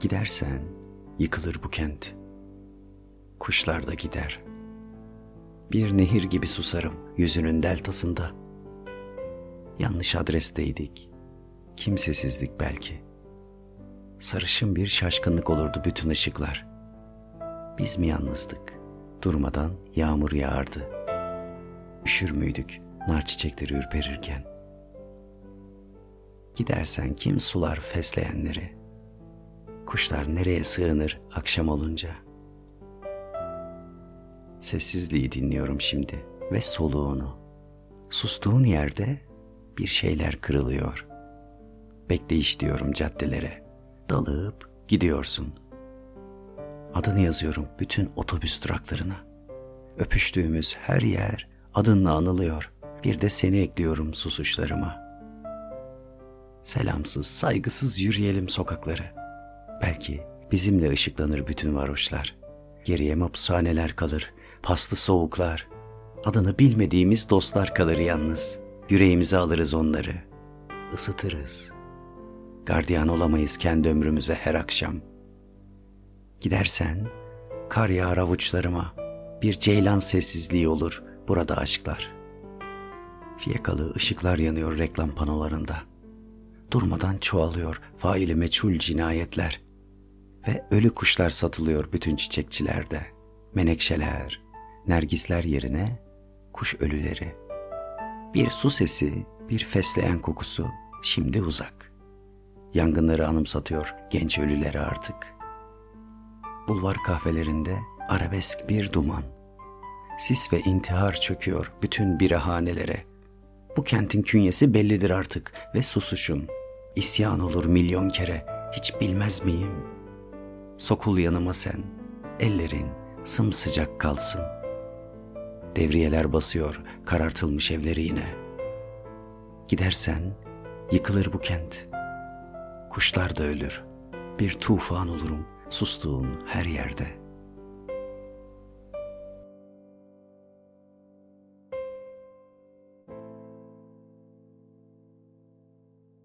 Gidersen yıkılır bu kent. Kuşlar da gider. Bir nehir gibi susarım yüzünün deltasında. Yanlış adresteydik. Kimsesizlik belki. Sarışın bir şaşkınlık olurdu bütün ışıklar. Biz mi yalnızdık? Durmadan yağmur yağardı. Üşür müydük nar çiçekleri ürperirken? Gidersen kim sular fesleyenleri? Kuşlar nereye sığınır akşam olunca? Sessizliği dinliyorum şimdi ve soluğunu. Sustuğun yerde bir şeyler kırılıyor. Bekleyiş diyorum caddelere. Dalıp gidiyorsun. Adını yazıyorum bütün otobüs duraklarına. Öpüştüğümüz her yer adınla anılıyor. Bir de seni ekliyorum susuşlarıma. Selamsız, saygısız yürüyelim sokakları. Belki bizimle ışıklanır bütün varoşlar. Geriye mapushaneler kalır, paslı soğuklar. Adını bilmediğimiz dostlar kalır yalnız. Yüreğimize alırız onları. Isıtırız. Gardiyan olamayız kendi ömrümüze her akşam. Gidersen kar yağar avuçlarıma. Bir ceylan sessizliği olur burada aşklar. Fiyakalı ışıklar yanıyor reklam panolarında. Durmadan çoğalıyor faili meçhul cinayetler. Ve ölü kuşlar satılıyor bütün çiçekçilerde. Menekşeler, nergisler yerine kuş ölüleri. Bir su sesi, bir fesleğen kokusu şimdi uzak. Yangınları anımsatıyor genç ölüleri artık. Bulvar kahvelerinde arabesk bir duman. Sis ve intihar çöküyor bütün birahanelere. Bu kentin künyesi bellidir artık ve susuşun. İsyan olur milyon kere, hiç bilmez miyim? Sokul yanıma sen, ellerin sımsıcak kalsın. Devriyeler basıyor karartılmış evleri yine. Gidersen yıkılır bu kent. Kuşlar da ölür. Bir tufan olurum sustuğun her yerde.''